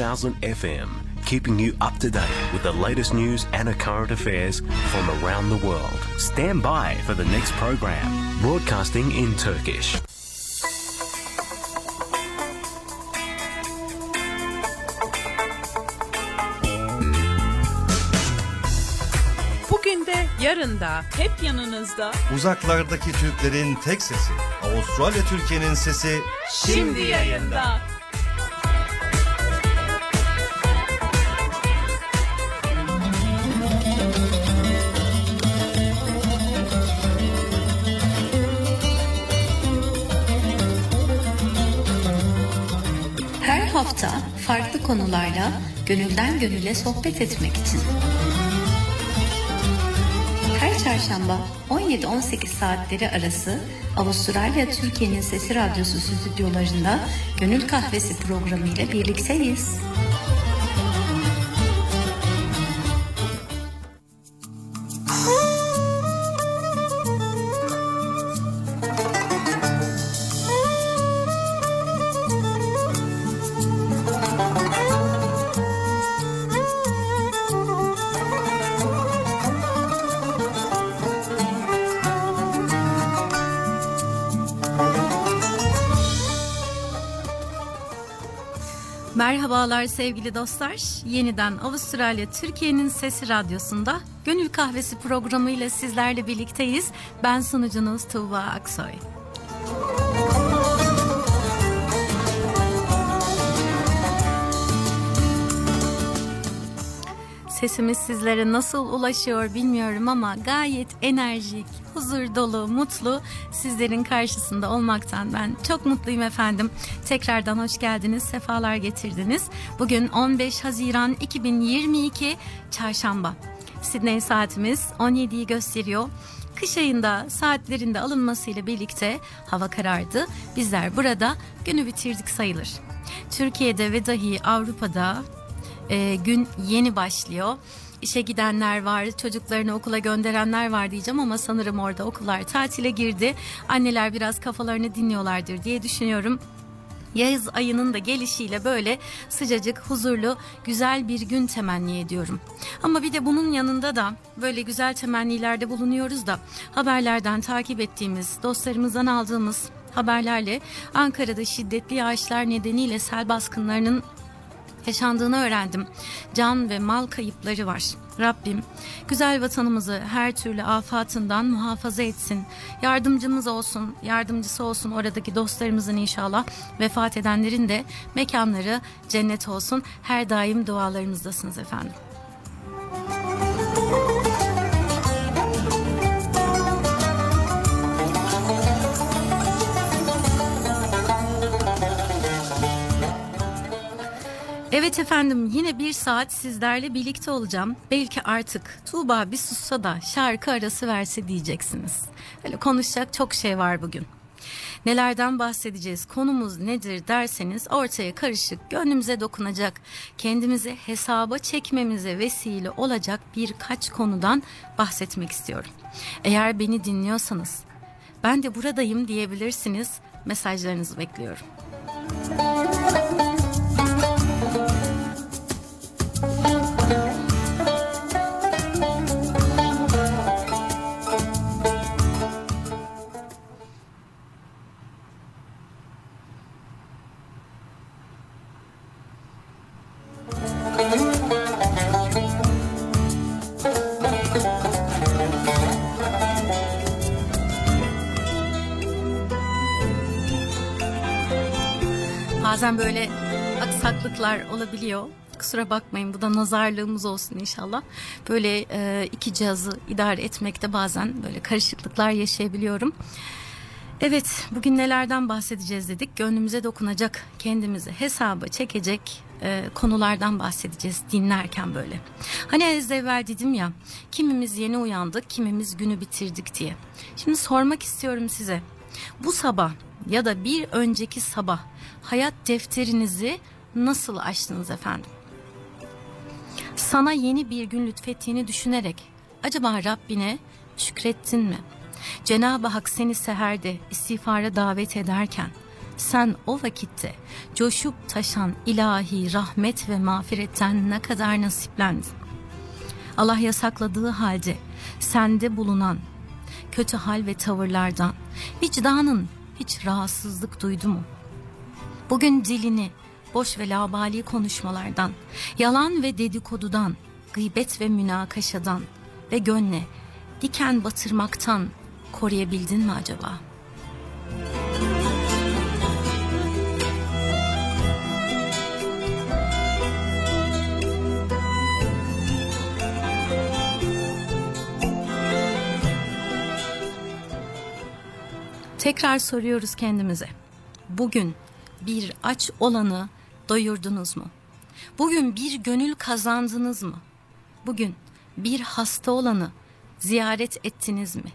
1000 FM, keeping you up to date with the latest news and current affairs from around the world. Stand by for the next program, broadcasting in Turkish. Bugün de yarın da hep yanınızda. Uzaklardaki Türklerin tek sesi. Avustralya Türkiye'nin sesi Şimdi yayında. Hafta farklı konularla gönülden gönüle sohbet etmek için. Her çarşamba 17-18 saatleri arası Avustralya Türkiye'nin Sesi Radyosu stüdyolarında Gönül Kahvesi programı ile birlikteyiz. Merhabalar sevgili dostlar. Yeniden Avustralya Türkiye'nin Sesi Radyosu'nda Gönül Kahvesi programı ile sizlerle birlikteyiz. Ben sunucunuz Tuğba Aksoy. Sesimiz sizlere nasıl ulaşıyor bilmiyorum ama gayet enerjik, huzur dolu, mutlu sizlerin karşısında olmaktan ben çok mutluyum efendim. Tekrardan hoş geldiniz, sefalar getirdiniz. Bugün 15 Haziran 2022 Çarşamba. Sydney saatimiz 17'yi gösteriyor. Kış ayında saatlerinde alınmasıyla birlikte hava karardı. Bizler burada günü bitirdik sayılır. Türkiye'de ve dahi Avrupa'da e, gün yeni başlıyor. İşe gidenler var, çocuklarını okula gönderenler var diyeceğim ama sanırım orada okullar tatile girdi. Anneler biraz kafalarını dinliyorlardır diye düşünüyorum. Yaz ayının da gelişiyle böyle sıcacık, huzurlu, güzel bir gün temenni ediyorum. Ama bir de bunun yanında da böyle güzel temennilerde bulunuyoruz da haberlerden takip ettiğimiz, dostlarımızdan aldığımız haberlerle Ankara'da şiddetli yağışlar nedeniyle sel baskınlarının yaşandığını öğrendim. Can ve mal kayıpları var. Rabbim güzel vatanımızı her türlü afatından muhafaza etsin. Yardımcımız olsun, yardımcısı olsun oradaki dostlarımızın inşallah. Vefat edenlerin de mekanları cennet olsun. Her daim dualarımızdasınız efendim. Evet efendim yine bir saat sizlerle birlikte olacağım. Belki artık Tuğba bir sussa da şarkı arası verse diyeceksiniz. Öyle konuşacak çok şey var bugün. Nelerden bahsedeceğiz, konumuz nedir derseniz ortaya karışık, gönlümüze dokunacak, kendimizi hesaba çekmemize vesile olacak birkaç konudan bahsetmek istiyorum. Eğer beni dinliyorsanız ben de buradayım diyebilirsiniz. Mesajlarınızı bekliyorum. Bazen aksaklıklar olabiliyor. Kusura bakmayın bu da nazarlığımız olsun inşallah. Böyle e, iki cihazı idare etmekte bazen böyle karışıklıklar yaşayabiliyorum. Evet bugün nelerden bahsedeceğiz dedik. Gönlümüze dokunacak, kendimizi hesaba çekecek e, konulardan bahsedeceğiz dinlerken böyle. Hani az evvel dedim ya kimimiz yeni uyandık, kimimiz günü bitirdik diye. Şimdi sormak istiyorum size. Bu sabah ya da bir önceki sabah hayat defterinizi nasıl açtınız efendim? Sana yeni bir gün lütfettiğini düşünerek acaba Rabbine şükrettin mi? Cenab-ı Hak seni seherde istiğfara davet ederken sen o vakitte coşup taşan ilahi rahmet ve mağfiretten ne kadar nasiplendin. Allah yasakladığı halde sende bulunan kötü hal ve tavırlardan vicdanın hiç rahatsızlık duydu mu? Bugün dilini boş ve labali konuşmalardan, yalan ve dedikodudan, gıybet ve münakaşadan ve gönle diken batırmaktan koruyabildin mi acaba?'' Tekrar soruyoruz kendimize. Bugün bir aç olanı doyurdunuz mu? Bugün bir gönül kazandınız mı? Bugün bir hasta olanı ziyaret ettiniz mi?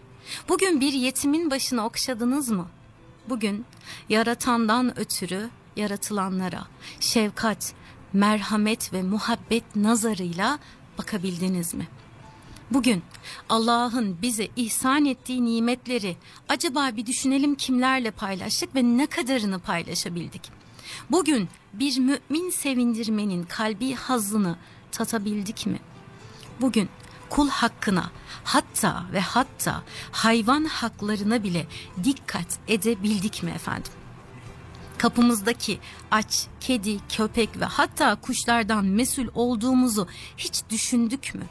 Bugün bir yetimin başını okşadınız mı? Bugün yaratandan ötürü yaratılanlara şefkat, merhamet ve muhabbet nazarıyla bakabildiniz mi?'' Bugün Allah'ın bize ihsan ettiği nimetleri acaba bir düşünelim kimlerle paylaştık ve ne kadarını paylaşabildik? Bugün bir mümin sevindirmenin kalbi hazını tatabildik mi? Bugün kul hakkına hatta ve hatta hayvan haklarına bile dikkat edebildik mi efendim? Kapımızdaki aç, kedi, köpek ve hatta kuşlardan mesul olduğumuzu hiç düşündük mü?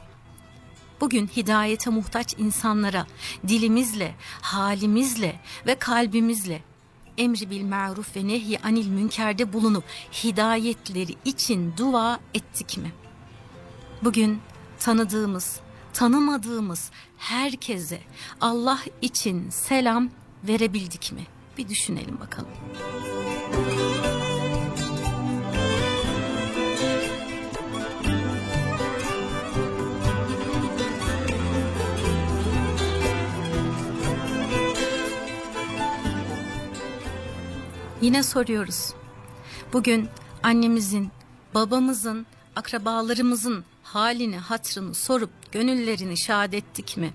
Bugün hidayete muhtaç insanlara dilimizle, halimizle ve kalbimizle emri bil maruf ve nehy anil münkerde bulunup hidayetleri için dua ettik mi? Bugün tanıdığımız, tanımadığımız herkese Allah için selam verebildik mi? Bir düşünelim bakalım. Müzik Yine soruyoruz. Bugün annemizin, babamızın, akrabalarımızın halini, hatrını sorup gönüllerini şad ettik mi?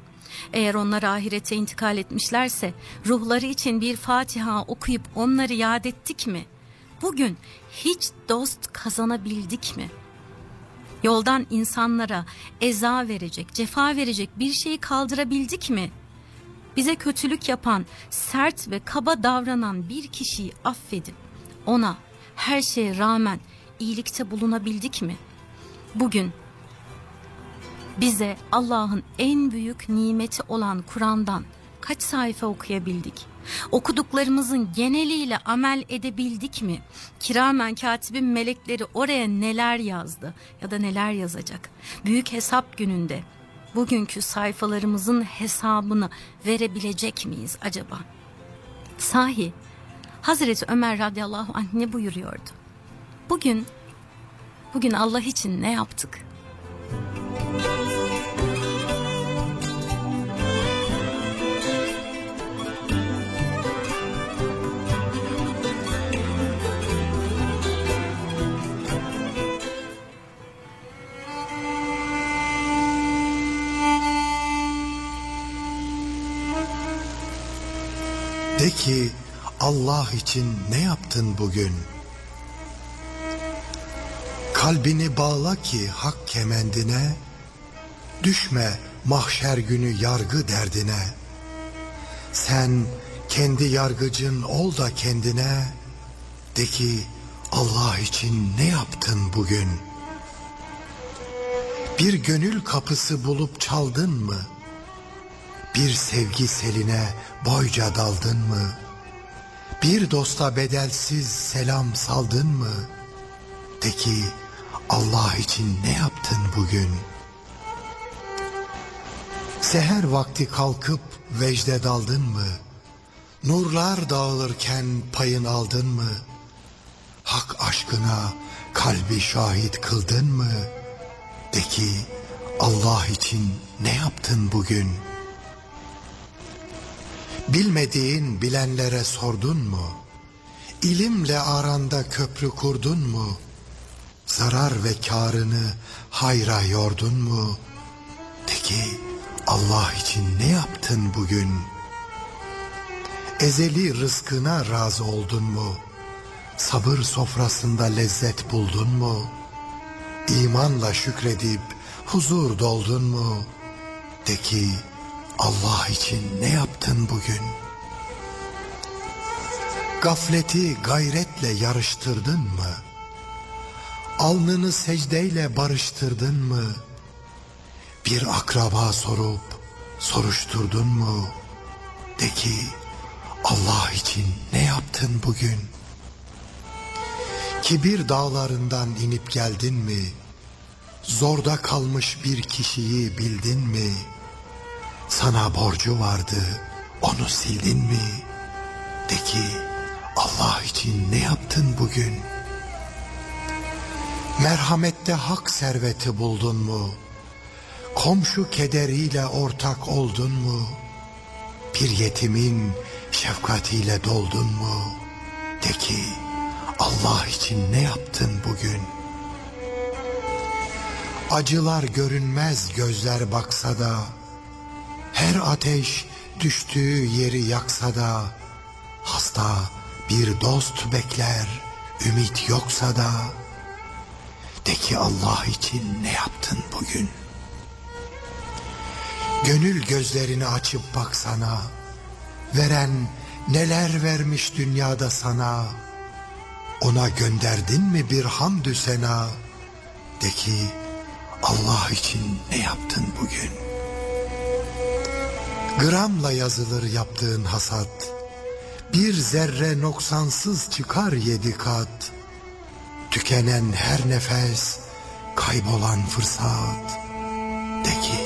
Eğer onlar ahirete intikal etmişlerse ruhları için bir Fatiha okuyup onları yad ettik mi? Bugün hiç dost kazanabildik mi? Yoldan insanlara eza verecek, cefa verecek bir şeyi kaldırabildik mi? Bize kötülük yapan, sert ve kaba davranan bir kişiyi affedip ona her şeye rağmen iyilikte bulunabildik mi? Bugün bize Allah'ın en büyük nimeti olan Kur'an'dan kaç sayfa okuyabildik? Okuduklarımızın geneliyle amel edebildik mi? Kiramen katibin melekleri oraya neler yazdı ya da neler yazacak? Büyük hesap gününde bugünkü sayfalarımızın hesabını verebilecek miyiz acaba? Sahi Hazreti Ömer radıyallahu anh ne buyuruyordu? Bugün bugün Allah için ne yaptık? De ki Allah için ne yaptın bugün? Kalbini bağla ki hak kemendine, Düşme mahşer günü yargı derdine. Sen kendi yargıcın ol da kendine, De ki Allah için ne yaptın bugün? Bir gönül kapısı bulup çaldın mı?'' Bir sevgi seline boyca daldın mı? Bir dosta bedelsiz selam saldın mı? De ki Allah için ne yaptın bugün? Seher vakti kalkıp vecde daldın mı? Nurlar dağılırken payın aldın mı? Hak aşkına kalbi şahit kıldın mı? De ki Allah için ne yaptın bugün?'' Bilmediğin bilenlere sordun mu? İlimle aranda köprü kurdun mu? Zarar ve karını hayra yordun mu? De Allah için ne yaptın bugün? Ezeli rızkına razı oldun mu? Sabır sofrasında lezzet buldun mu? İmanla şükredip huzur doldun mu? De ki Allah için ne yaptın bugün? Gafleti gayretle yarıştırdın mı? Alnını secdeyle barıştırdın mı? Bir akraba sorup soruşturdun mu? De ki Allah için ne yaptın bugün? Kibir dağlarından inip geldin mi? Zorda kalmış bir kişiyi bildin mi? Sana borcu vardı, onu sildin mi? De ki Allah için ne yaptın bugün? Merhamette hak serveti buldun mu? Komşu kederiyle ortak oldun mu? Bir yetimin şefkatiyle doldun mu? De ki Allah için ne yaptın bugün? Acılar görünmez gözler baksa da, her ateş düştüğü yeri yaksa da, hasta bir dost bekler, ümit yoksa da, de ki Allah için ne yaptın bugün? Gönül gözlerini açıp baksana, veren neler vermiş dünyada sana, ona gönderdin mi bir hamdü sena, de ki Allah için ne yaptın bugün? Gramla yazılır yaptığın hasat, bir zerre noksansız çıkar yedi kat. Tükenen her nefes, kaybolan fırsat. De ki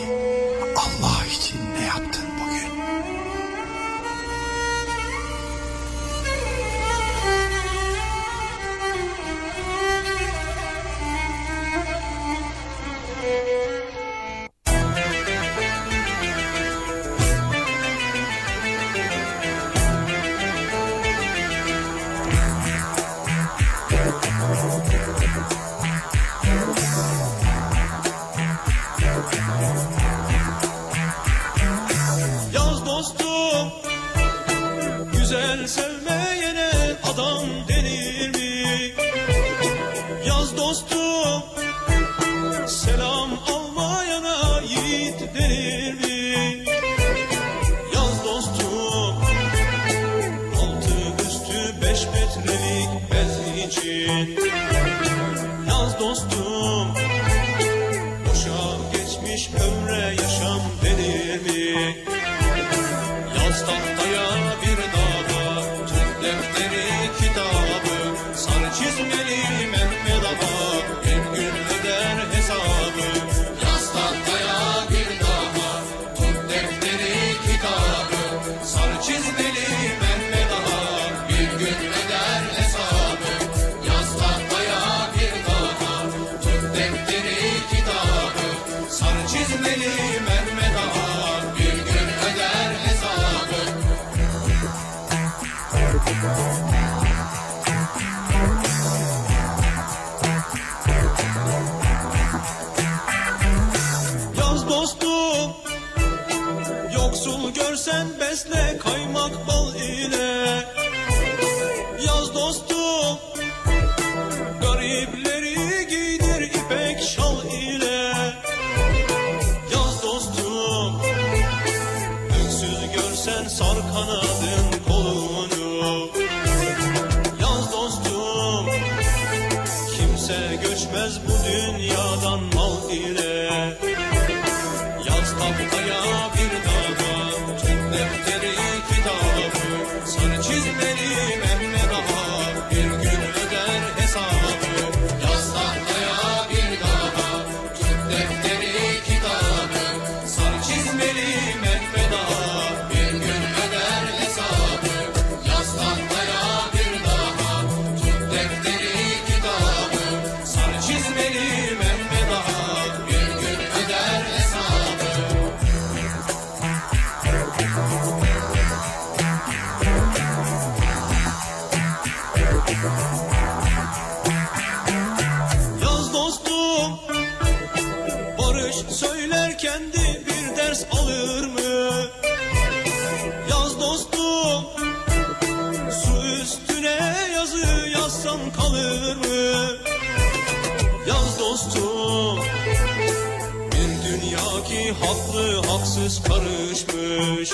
Haklı haksız karışmış.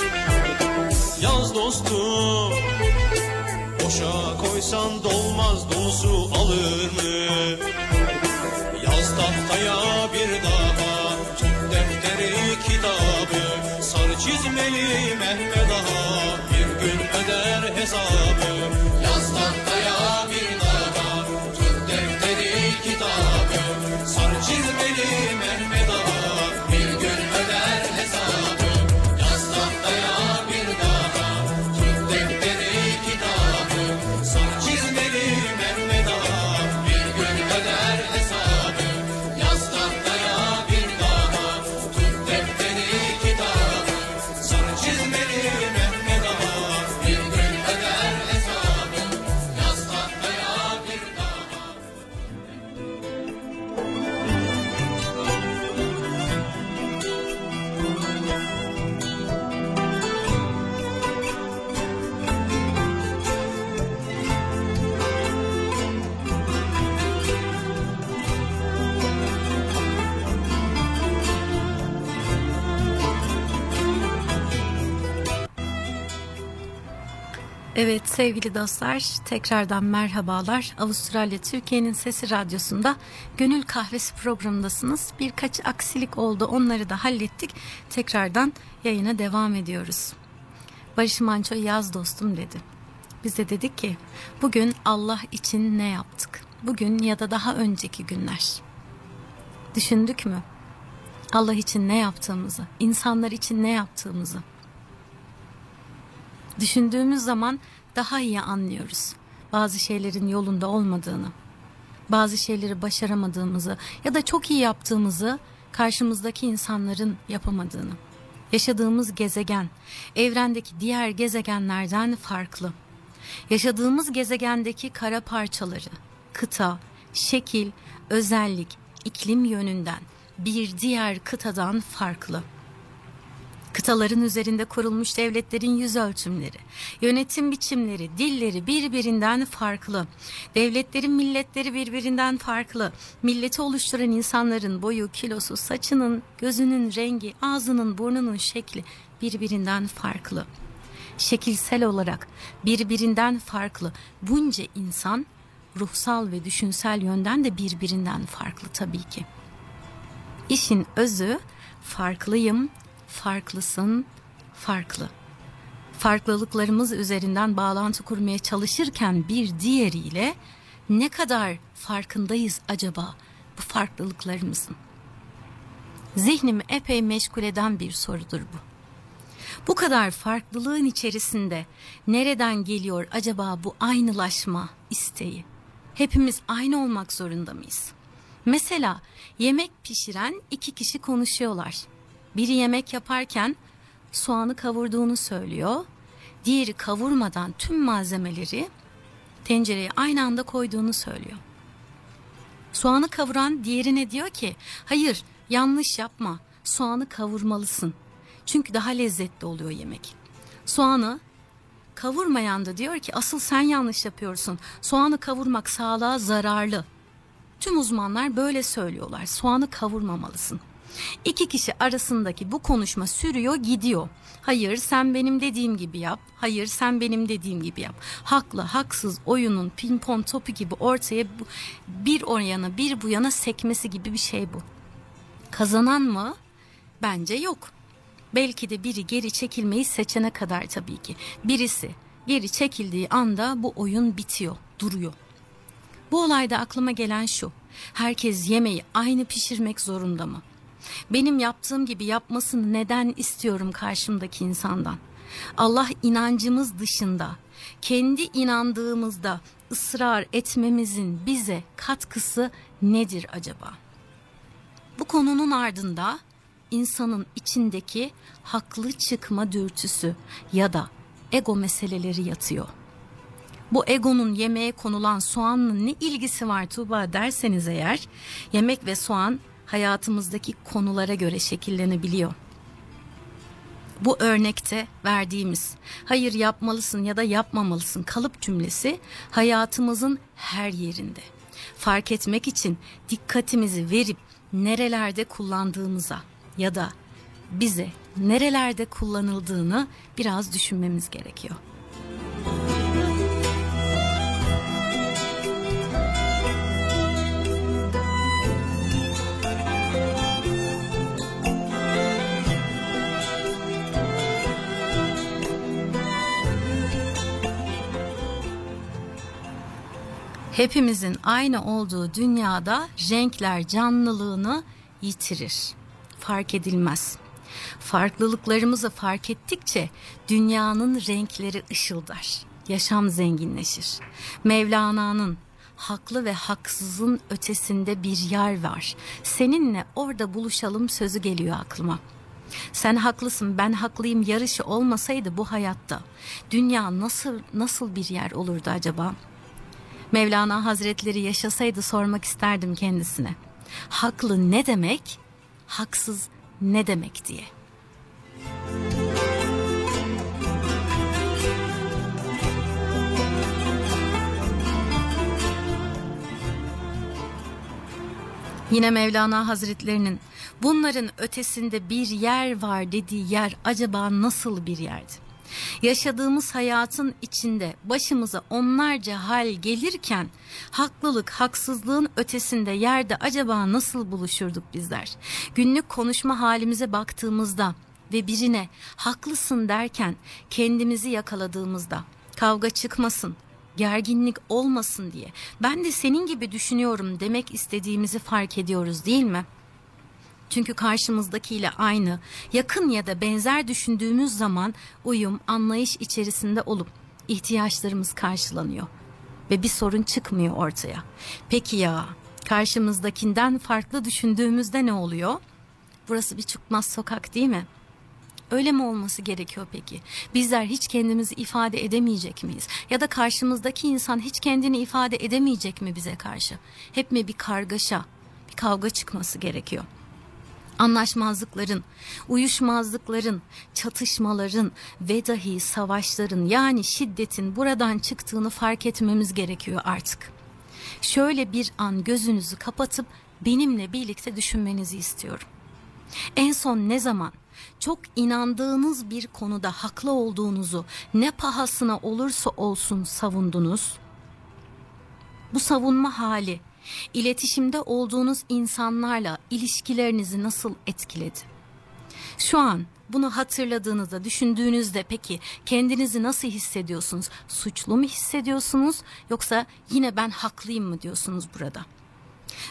Yaz dostum Boşa koysan dolmaz dolusu alır mı? Yaz tahtaya bir daha Tut defteri kitabı. Sarı çizmeli Mehmet Ağa Bir gün öder hesabı. Yaz tahtaya bir daha Tut defteri kitabı. Sarı çizmeli Mehmet Evet sevgili dostlar tekrardan merhabalar. Avustralya Türkiye'nin Sesi Radyosu'nda Gönül Kahvesi programındasınız. Birkaç aksilik oldu onları da hallettik. Tekrardan yayına devam ediyoruz. Barış Manço yaz dostum dedi. Biz de dedik ki bugün Allah için ne yaptık? Bugün ya da daha önceki günler. Düşündük mü? Allah için ne yaptığımızı, insanlar için ne yaptığımızı. Düşündüğümüz zaman daha iyi anlıyoruz. Bazı şeylerin yolunda olmadığını, bazı şeyleri başaramadığımızı ya da çok iyi yaptığımızı karşımızdaki insanların yapamadığını. Yaşadığımız gezegen, evrendeki diğer gezegenlerden farklı. Yaşadığımız gezegendeki kara parçaları, kıta, şekil, özellik, iklim yönünden bir diğer kıtadan farklı. Kıtaların üzerinde kurulmuş devletlerin yüz ölçümleri, yönetim biçimleri, dilleri birbirinden farklı. Devletlerin milletleri birbirinden farklı. Milleti oluşturan insanların boyu, kilosu, saçının, gözünün rengi, ağzının, burnunun şekli birbirinden farklı. Şekilsel olarak birbirinden farklı. Bunca insan ruhsal ve düşünsel yönden de birbirinden farklı tabii ki. İşin özü farklıyım, farklısın, farklı. Farklılıklarımız üzerinden bağlantı kurmaya çalışırken bir diğeriyle ne kadar farkındayız acaba bu farklılıklarımızın? Zihnimi epey meşgul eden bir sorudur bu. Bu kadar farklılığın içerisinde nereden geliyor acaba bu aynılaşma isteği? Hepimiz aynı olmak zorunda mıyız? Mesela yemek pişiren iki kişi konuşuyorlar. Biri yemek yaparken soğanı kavurduğunu söylüyor. Diğeri kavurmadan tüm malzemeleri tencereye aynı anda koyduğunu söylüyor. Soğanı kavuran diğerine diyor ki hayır yanlış yapma soğanı kavurmalısın. Çünkü daha lezzetli oluyor yemek. Soğanı kavurmayan da diyor ki asıl sen yanlış yapıyorsun. Soğanı kavurmak sağlığa zararlı. Tüm uzmanlar böyle söylüyorlar. Soğanı kavurmamalısın. İki kişi arasındaki bu konuşma sürüyor gidiyor. Hayır sen benim dediğim gibi yap. Hayır sen benim dediğim gibi yap. Haklı haksız oyunun pimpon topu gibi ortaya bir o yana bir bu yana sekmesi gibi bir şey bu. Kazanan mı? Bence yok. Belki de biri geri çekilmeyi seçene kadar tabii ki. Birisi geri çekildiği anda bu oyun bitiyor, duruyor. Bu olayda aklıma gelen şu. Herkes yemeği aynı pişirmek zorunda mı? Benim yaptığım gibi yapmasını neden istiyorum karşımdaki insandan? Allah inancımız dışında, kendi inandığımızda ısrar etmemizin bize katkısı nedir acaba? Bu konunun ardında insanın içindeki haklı çıkma dürtüsü ya da ego meseleleri yatıyor. Bu egonun yemeğe konulan soğanla ne ilgisi var Tuğba derseniz eğer yemek ve soğan hayatımızdaki konulara göre şekillenebiliyor. Bu örnekte verdiğimiz hayır yapmalısın ya da yapmamalısın kalıp cümlesi hayatımızın her yerinde. Fark etmek için dikkatimizi verip nerelerde kullandığımıza ya da bize nerelerde kullanıldığını biraz düşünmemiz gerekiyor. Hepimizin aynı olduğu dünyada renkler canlılığını yitirir. Fark edilmez. Farklılıklarımızı fark ettikçe dünyanın renkleri ışıldar. Yaşam zenginleşir. Mevlana'nın haklı ve haksızın ötesinde bir yer var. Seninle orada buluşalım sözü geliyor aklıma. Sen haklısın ben haklıyım yarışı olmasaydı bu hayatta dünya nasıl nasıl bir yer olurdu acaba? Mevlana Hazretleri yaşasaydı sormak isterdim kendisine. Haklı ne demek, haksız ne demek diye. Yine Mevlana Hazretlerinin bunların ötesinde bir yer var dediği yer acaba nasıl bir yerdi? Yaşadığımız hayatın içinde başımıza onlarca hal gelirken haklılık, haksızlığın ötesinde yerde acaba nasıl buluşurduk bizler? Günlük konuşma halimize baktığımızda ve birine haklısın derken kendimizi yakaladığımızda kavga çıkmasın, gerginlik olmasın diye ben de senin gibi düşünüyorum demek istediğimizi fark ediyoruz değil mi? Çünkü karşımızdakiyle aynı, yakın ya da benzer düşündüğümüz zaman uyum, anlayış içerisinde olup ihtiyaçlarımız karşılanıyor ve bir sorun çıkmıyor ortaya. Peki ya karşımızdakinden farklı düşündüğümüzde ne oluyor? Burası bir çıkmaz sokak değil mi? Öyle mi olması gerekiyor peki? Bizler hiç kendimizi ifade edemeyecek miyiz? Ya da karşımızdaki insan hiç kendini ifade edemeyecek mi bize karşı? Hep mi bir kargaşa, bir kavga çıkması gerekiyor? Anlaşmazlıkların, uyuşmazlıkların, çatışmaların ve dahi savaşların yani şiddetin buradan çıktığını fark etmemiz gerekiyor artık. Şöyle bir an gözünüzü kapatıp benimle birlikte düşünmenizi istiyorum. En son ne zaman çok inandığınız bir konuda haklı olduğunuzu ne pahasına olursa olsun savundunuz? Bu savunma hali İletişimde olduğunuz insanlarla ilişkilerinizi nasıl etkiledi? Şu an bunu hatırladığınızda, düşündüğünüzde peki kendinizi nasıl hissediyorsunuz? Suçlu mu hissediyorsunuz yoksa yine ben haklıyım mı diyorsunuz burada?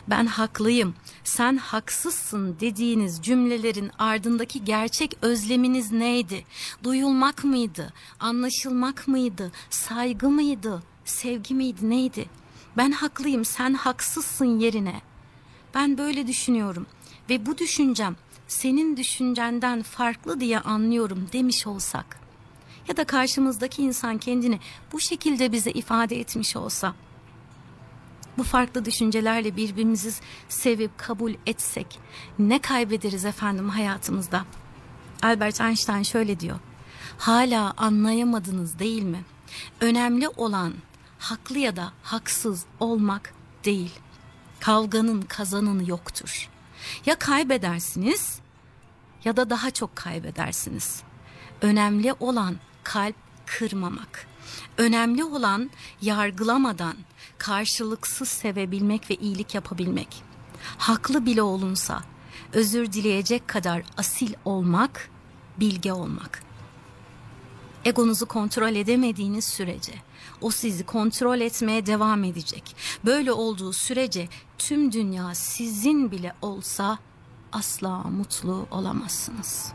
Ben haklıyım, sen haksızsın dediğiniz cümlelerin ardındaki gerçek özleminiz neydi? Duyulmak mıydı? Anlaşılmak mıydı? Saygı mıydı? Sevgi miydi? Neydi? Ben haklıyım sen haksızsın yerine. Ben böyle düşünüyorum ve bu düşüncem senin düşüncenden farklı diye anlıyorum demiş olsak ya da karşımızdaki insan kendini bu şekilde bize ifade etmiş olsa bu farklı düşüncelerle birbirimizi sevip kabul etsek ne kaybederiz efendim hayatımızda? Albert Einstein şöyle diyor. Hala anlayamadınız değil mi? Önemli olan haklı ya da haksız olmak değil. Kavganın kazanını yoktur. Ya kaybedersiniz ya da daha çok kaybedersiniz. Önemli olan kalp kırmamak. Önemli olan yargılamadan karşılıksız sevebilmek ve iyilik yapabilmek. Haklı bile olunsa özür dileyecek kadar asil olmak, bilge olmak. Egonuzu kontrol edemediğiniz sürece o sizi kontrol etmeye devam edecek. Böyle olduğu sürece tüm dünya sizin bile olsa asla mutlu olamazsınız.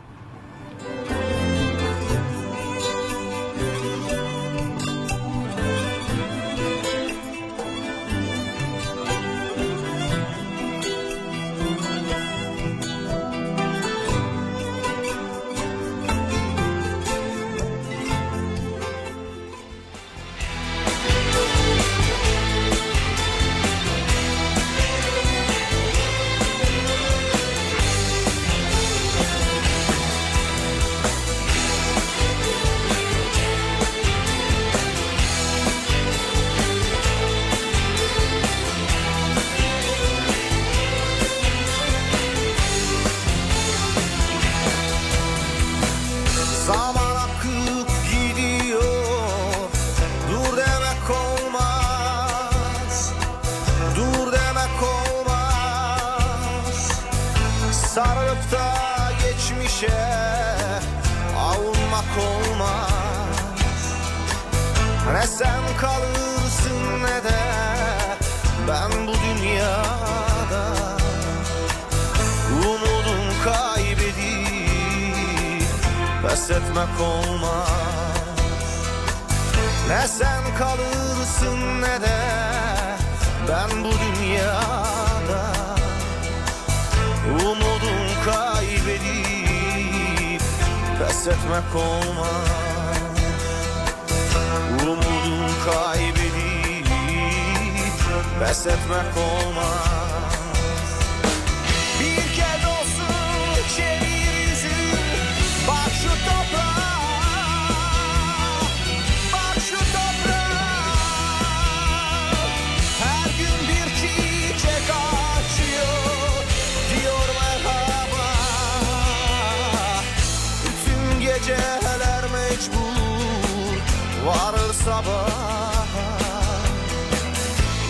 Varır sabah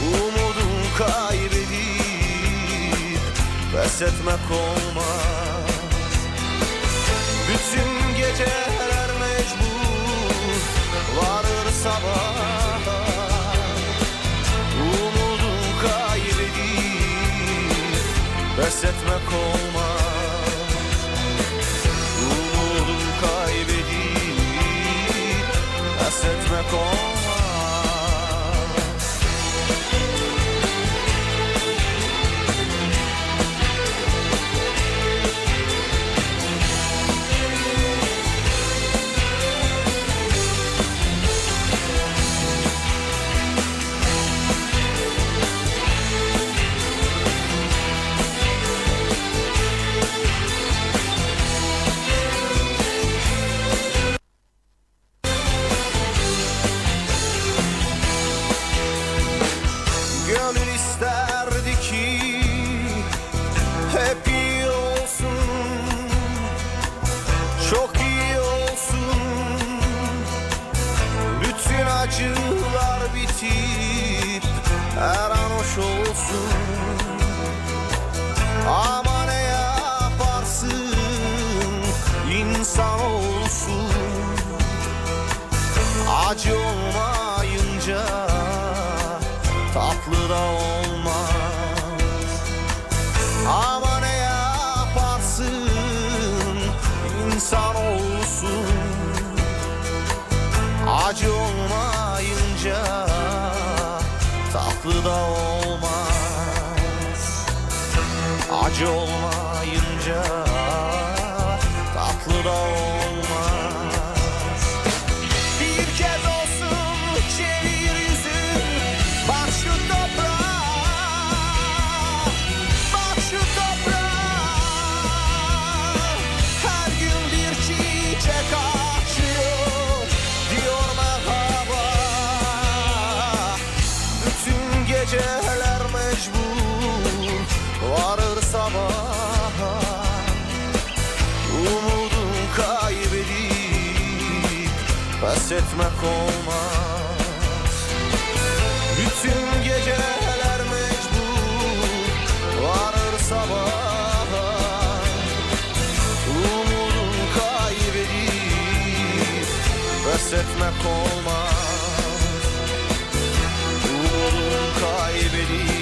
Umudum kaybedip Pes etmek olmaz Bütün geceler mecbur Varır sabah Umudum kaybedip Pes etmek olmaz Pes etmek olmaz tatlı da olmaz. Acı olmayınca Pes etmek olmaz. Bütün geceler mecbur Varır sabah Umudum kaybedip Pes etmek olmaz. Umudum kaybedip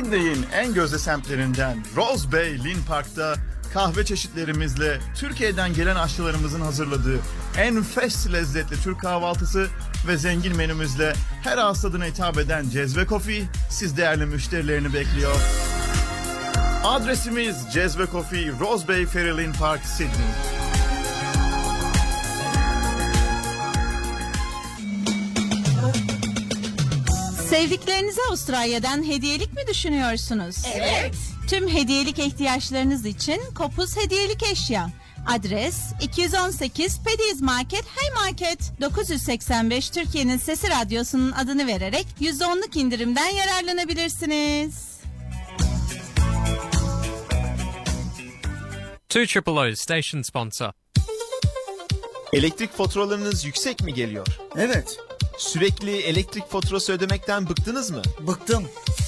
Sydney'in en gözde semtlerinden Rose Bay Lynn Park'ta kahve çeşitlerimizle Türkiye'den gelen aşçılarımızın hazırladığı enfes lezzetli Türk kahvaltısı ve zengin menümüzle her ağız tadına hitap eden Cezve Coffee siz değerli müşterilerini bekliyor. Adresimiz Cezve Coffee, Rose Bay Ferry Lynn Park, Sydney. Sevdiklerinize Avustralya'dan hediyelik mi düşünüyorsunuz? Evet. Tüm hediyelik ihtiyaçlarınız için Kopuz Hediyelik Eşya. Adres 218 Pediz Market Hey Market 985 Türkiye'nin Sesi Radyosu'nun adını vererek %10'luk indirimden yararlanabilirsiniz. Two Triple O station sponsor. Elektrik faturalarınız yüksek mi geliyor? Evet. Sürekli elektrik faturası ödemekten bıktınız mı? Bıktım.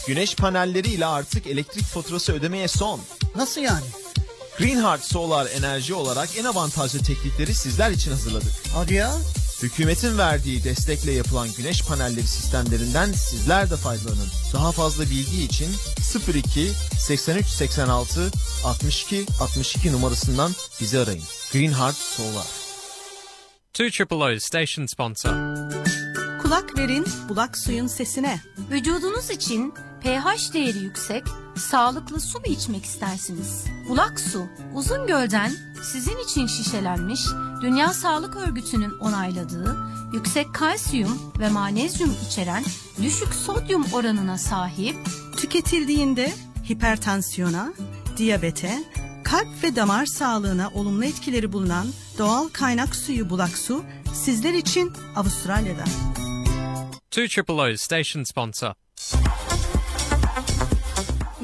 Güneş panelleriyle artık elektrik faturası ödemeye son. Nasıl yani? Greenheart Solar Enerji olarak en avantajlı teknikleri sizler için hazırladık. Hadi ya. Hükümetin verdiği destekle yapılan güneş panelleri sistemlerinden sizler de faydalanın. Daha fazla bilgi için 02 83 86 62 62 numarasından bizi arayın. Greenheart Solar. Two Triple O station sponsor. Kulak verin bulak suyun sesine. Vücudunuz için pH değeri yüksek, sağlıklı su mu içmek istersiniz? Bulak su, uzun gölden sizin için şişelenmiş, Dünya Sağlık Örgütü'nün onayladığı, yüksek kalsiyum ve magnezyum içeren düşük sodyum oranına sahip, Tüketildiğinde hipertansiyona, diyabete, kalp ve damar sağlığına olumlu etkileri bulunan doğal kaynak suyu bulak su sizler için Avustralya'da. Two Triple O station sponsor.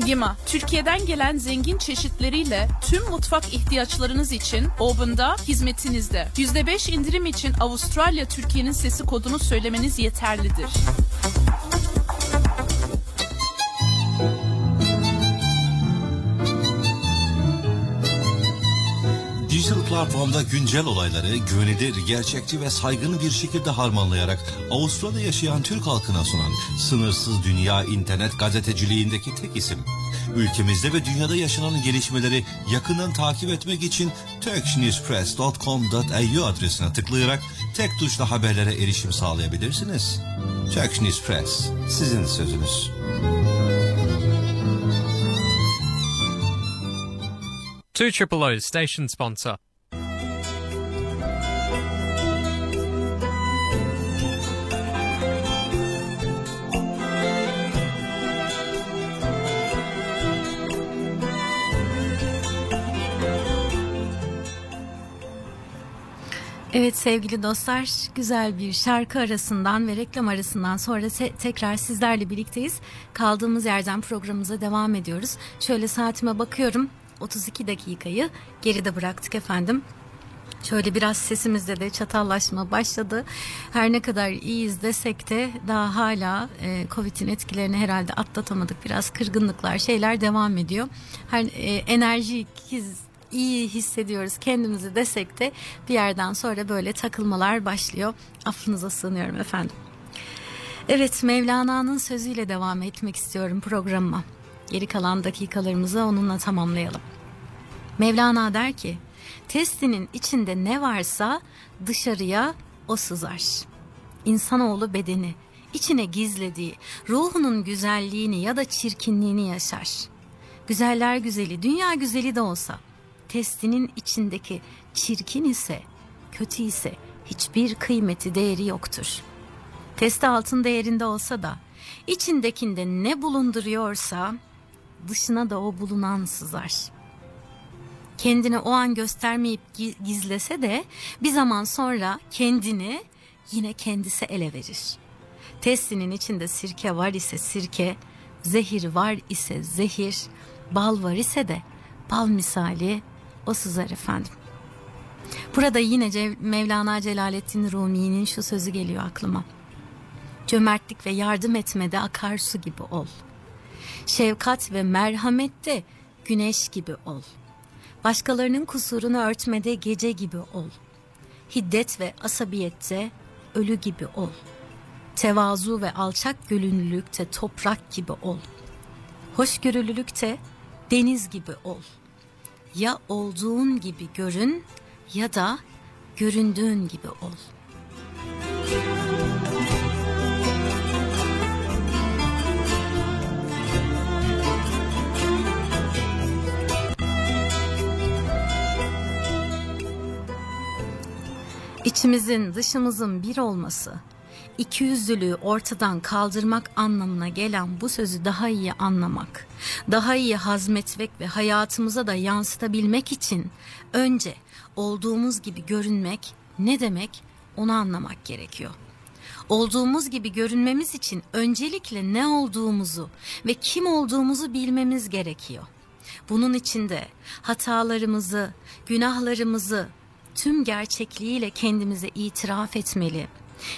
Gima, Türkiye'den gelen zengin çeşitleriyle tüm mutfak ihtiyaçlarınız için Oben'da hizmetinizde. %5 indirim için Avustralya Türkiye'nin sesi kodunu söylemeniz yeterlidir. Platformda güncel olayları güvenilir, gerçekçi ve saygın bir şekilde harmanlayarak Avustralya'da yaşayan Türk halkına sunan sınırsız dünya internet gazeteciliğindeki tek isim. Ülkemizde ve dünyada yaşanan gelişmeleri yakından takip etmek için turkishnewspress.com.au adresine tıklayarak tek tuşla haberlere erişim sağlayabilirsiniz. Turkish News Press, sizin sözünüz. Two Triple O station sponsor. Evet sevgili dostlar güzel bir şarkı arasından ve reklam arasından sonra tekrar sizlerle birlikteyiz. Kaldığımız yerden programımıza devam ediyoruz. Şöyle saatime bakıyorum 32 dakikayı geride bıraktık efendim. Şöyle biraz sesimizde de çatallaşma başladı. Her ne kadar iyiyiz desek de daha hala e, Covid'in etkilerini herhalde atlatamadık. Biraz kırgınlıklar şeyler devam ediyor. Her e, enerji his- iyi hissediyoruz kendimizi desek de bir yerden sonra böyle takılmalar başlıyor. Affınıza sığınıyorum efendim. Evet Mevlana'nın sözüyle devam etmek istiyorum programıma. Geri kalan dakikalarımızı onunla tamamlayalım. Mevlana der ki testinin içinde ne varsa dışarıya o sızar. İnsanoğlu bedeni içine gizlediği ruhunun güzelliğini ya da çirkinliğini yaşar. Güzeller güzeli dünya güzeli de olsa testinin içindeki çirkin ise kötü ise hiçbir kıymeti değeri yoktur. Testi altın değerinde olsa da içindekinde ne bulunduruyorsa dışına da o bulunan sızar. Kendini o an göstermeyip gi- gizlese de bir zaman sonra kendini yine kendisi ele verir. Testinin içinde sirke var ise sirke, zehir var ise zehir, bal var ise de bal misali o sızar efendim. Burada yine Mevlana Celaleddin Rumi'nin şu sözü geliyor aklıma. Cömertlik ve yardım etmede akarsu gibi ol. Şefkat ve merhamette güneş gibi ol. Başkalarının kusurunu örtmede gece gibi ol. Hiddet ve asabiyette ölü gibi ol. Tevazu ve alçak gönüllülükte toprak gibi ol. Hoşgörülülükte deniz gibi ol. Ya olduğun gibi görün ya da göründüğün gibi ol. İçimizin dışımızın bir olması, ikiyüzlülüğü ortadan kaldırmak anlamına gelen bu sözü daha iyi anlamak, daha iyi hazmetmek ve hayatımıza da yansıtabilmek için önce olduğumuz gibi görünmek ne demek onu anlamak gerekiyor. Olduğumuz gibi görünmemiz için öncelikle ne olduğumuzu ve kim olduğumuzu bilmemiz gerekiyor. Bunun için de hatalarımızı, günahlarımızı tüm gerçekliğiyle kendimize itiraf etmeli.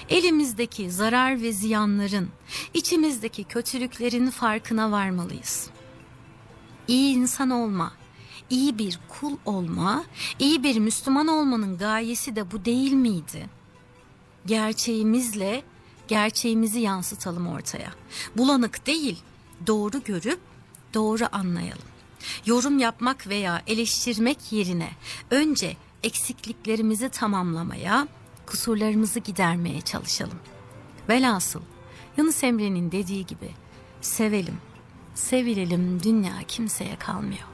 Elimizdeki zarar ve ziyanların, içimizdeki kötülüklerin farkına varmalıyız. İyi insan olma, iyi bir kul olma, iyi bir Müslüman olmanın gayesi de bu değil miydi? Gerçeğimizle gerçeğimizi yansıtalım ortaya. Bulanık değil, doğru görüp doğru anlayalım. Yorum yapmak veya eleştirmek yerine önce eksikliklerimizi tamamlamaya, kusurlarımızı gidermeye çalışalım. Velhasıl Yunus Emre'nin dediği gibi sevelim, sevilelim dünya kimseye kalmıyor.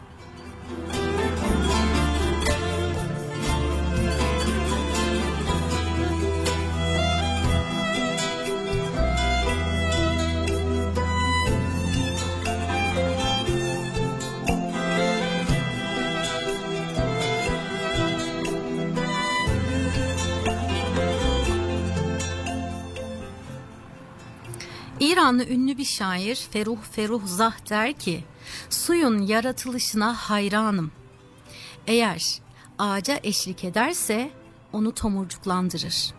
İranlı ünlü bir şair Feruh Feruh Zah der ki suyun yaratılışına hayranım. Eğer ağaca eşlik ederse onu tomurcuklandırır.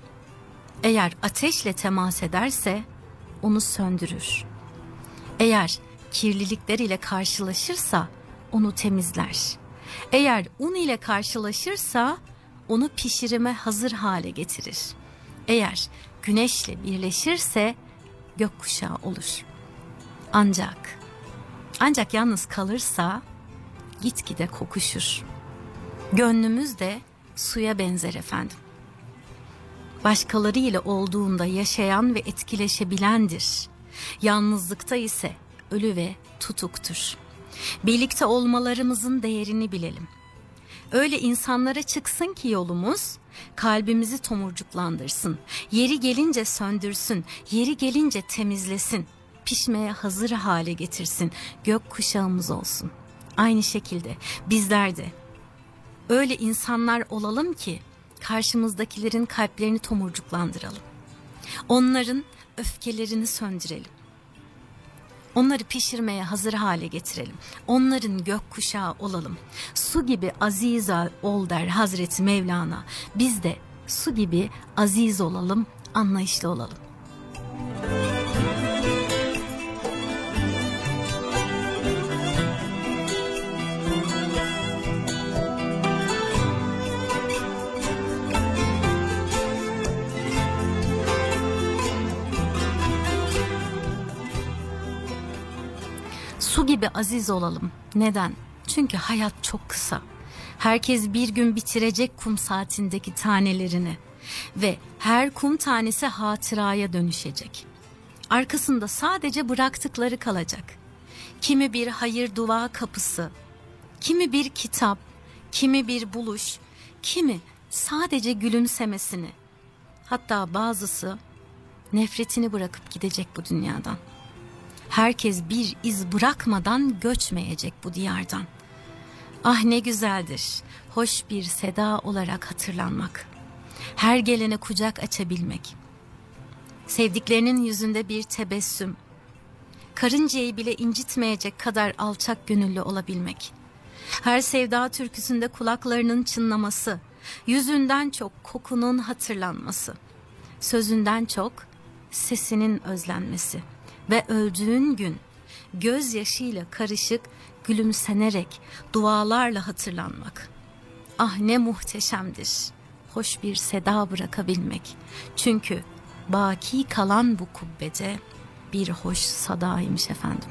Eğer ateşle temas ederse onu söndürür. Eğer kirlilikler ile karşılaşırsa onu temizler. Eğer un ile karşılaşırsa onu pişirime hazır hale getirir. Eğer güneşle birleşirse gökkuşağı olur. Ancak ancak yalnız kalırsa gitgide kokuşur. Gönlümüz de suya benzer efendim. Başkaları ile olduğunda yaşayan ve etkileşebilendir. Yalnızlıkta ise ölü ve tutuktur. Birlikte olmalarımızın değerini bilelim. Öyle insanlara çıksın ki yolumuz kalbimizi tomurcuklandırsın. Yeri gelince söndürsün, yeri gelince temizlesin. Pişmeye hazır hale getirsin. Gök kuşağımız olsun. Aynı şekilde bizler de öyle insanlar olalım ki karşımızdakilerin kalplerini tomurcuklandıralım. Onların öfkelerini söndürelim. Onları pişirmeye hazır hale getirelim. Onların gök kuşağı olalım. Su gibi aziz ol der Hazreti Mevlana. Biz de su gibi aziz olalım, anlayışlı olalım. Gibi aziz olalım. Neden? Çünkü hayat çok kısa. Herkes bir gün bitirecek kum saatindeki tanelerini ve her kum tanesi hatıraya dönüşecek. Arkasında sadece bıraktıkları kalacak. Kimi bir hayır dua kapısı, kimi bir kitap, kimi bir buluş, kimi sadece gülümsemesini. Hatta bazısı nefretini bırakıp gidecek bu dünyadan. Herkes bir iz bırakmadan göçmeyecek bu diyardan. Ah ne güzeldir, hoş bir seda olarak hatırlanmak. Her gelene kucak açabilmek. Sevdiklerinin yüzünde bir tebessüm. Karıncayı bile incitmeyecek kadar alçak gönüllü olabilmek. Her sevda türküsünde kulaklarının çınlaması, yüzünden çok kokunun hatırlanması, sözünden çok sesinin özlenmesi ve öldüğün gün gözyaşıyla karışık gülümsenerek dualarla hatırlanmak. Ah ne muhteşemdir. Hoş bir seda bırakabilmek. Çünkü baki kalan bu kubbede bir hoş sadaymış efendim.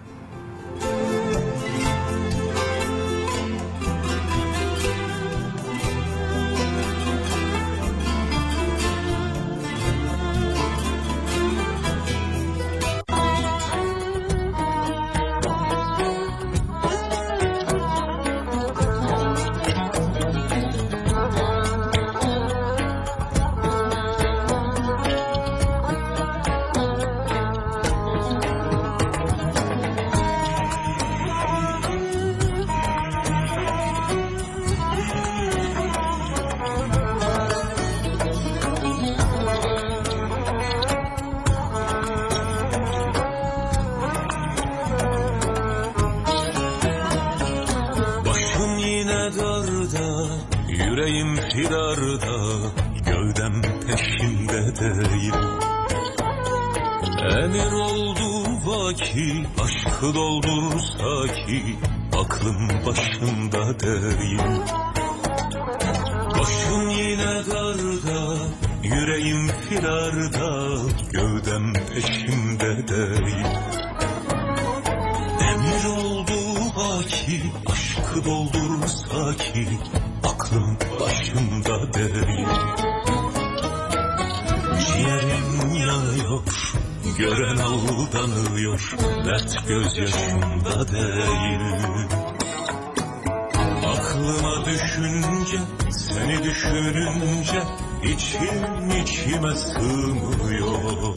İçim içime sığmıyor.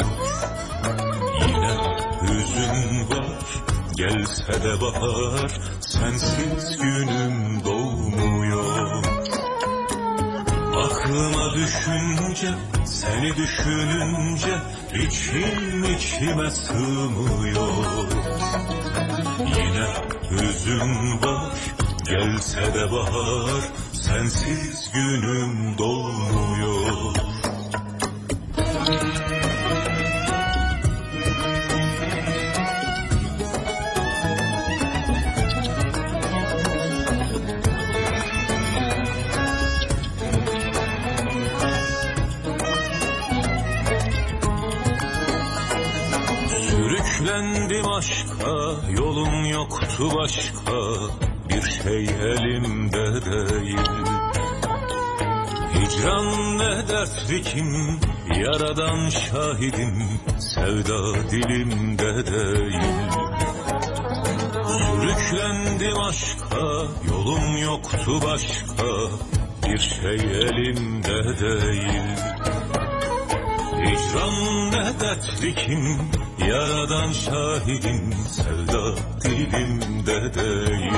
Yine hüzün var Gelse de bahar Sensiz günüm doğmuyor. Aklıma düşünce Seni düşününce içim içime sığmıyor. Yine hüzün var Gelse de bahar Sensiz günüm dolmuyor. Sürüklendim aşka Yolum yoktu başka Bir şey elimde değil. Hicran ne dertli kim Yaradan şahidim. Sevda dilimde değil. Sürüklendim aşka Yolum yoktu başka. Bir şey elimde değil Hicran ne dertli kim Yaradan şahidim Sevda dilimde değil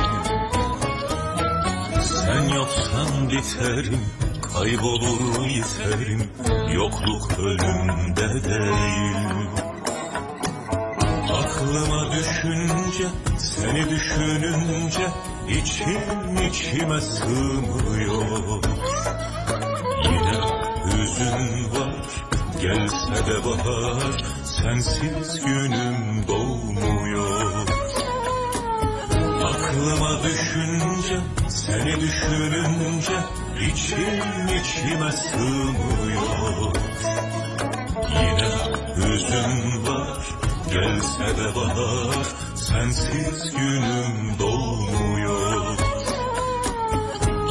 Sen yoksan biterim Kaybolur yiterim Yokluk ölümde değil Aklıma düşünce Seni düşününce içim içime sığmıyor. Yine hüzün var Gelse de bahar Sensiz günüm doğmuyor. Aklıma düşünce Seni düşününce içim içime sığmıyor. Yine hüzün var Gelse de bahar Sensiz günüm doğmuyor.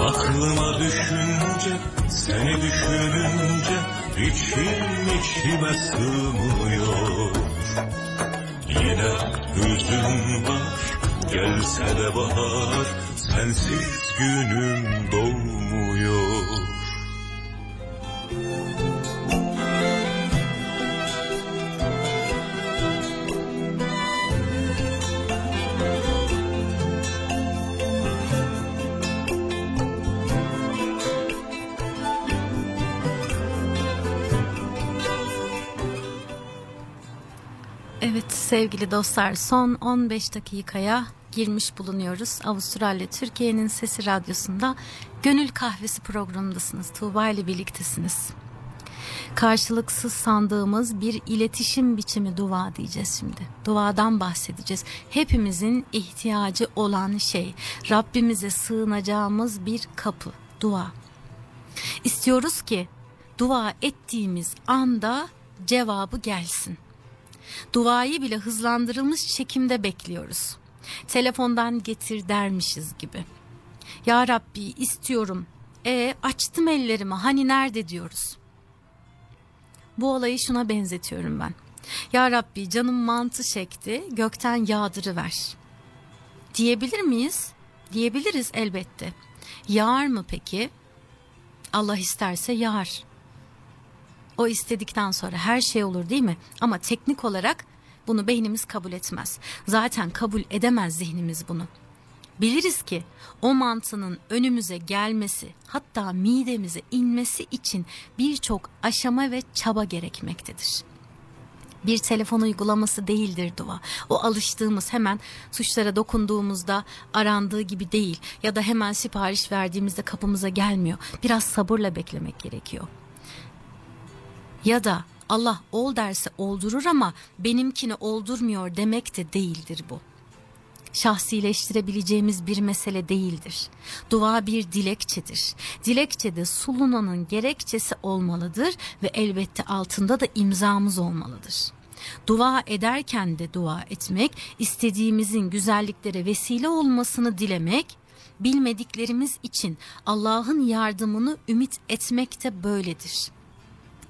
Aklıma düşünce Seni düşününce içim içime sığmıyor. Yine hüzün var. Gelse de bahar Sensiz günüm doğmuyor sevgili dostlar son 15 dakikaya girmiş bulunuyoruz. Avustralya Türkiye'nin Sesi Radyosu'nda Gönül Kahvesi programındasınız. Tuğba ile birliktesiniz. Karşılıksız sandığımız bir iletişim biçimi dua diyeceğiz şimdi. Duadan bahsedeceğiz. Hepimizin ihtiyacı olan şey. Rabbimize sığınacağımız bir kapı. Dua. İstiyoruz ki dua ettiğimiz anda cevabı gelsin. Duayı bile hızlandırılmış çekimde bekliyoruz. Telefondan getir dermişiz gibi. Ya Rabbi istiyorum. E açtım ellerimi hani nerede diyoruz. Bu olayı şuna benzetiyorum ben. Ya Rabbi canım mantı çekti gökten yağdırıver. Diyebilir miyiz? Diyebiliriz elbette. Yağar mı peki? Allah isterse yağar. O istedikten sonra her şey olur değil mi? Ama teknik olarak bunu beynimiz kabul etmez. Zaten kabul edemez zihnimiz bunu. Biliriz ki o mantının önümüze gelmesi hatta midemize inmesi için birçok aşama ve çaba gerekmektedir. bir telefon uygulaması değildir dua. O alıştığımız hemen tuşlara dokunduğumuzda arandığı gibi değil ya da hemen sipariş verdiğimizde kapımıza gelmiyor. Biraz sabırla beklemek gerekiyor. Ya da Allah ol derse oldurur ama benimkini oldurmuyor demek de değildir bu. Şahsileştirebileceğimiz bir mesele değildir. Dua bir dilekçedir. Dilekçede sulunanın gerekçesi olmalıdır ve elbette altında da imzamız olmalıdır. Dua ederken de dua etmek, istediğimizin güzelliklere vesile olmasını dilemek, bilmediklerimiz için Allah'ın yardımını ümit etmek de böyledir.''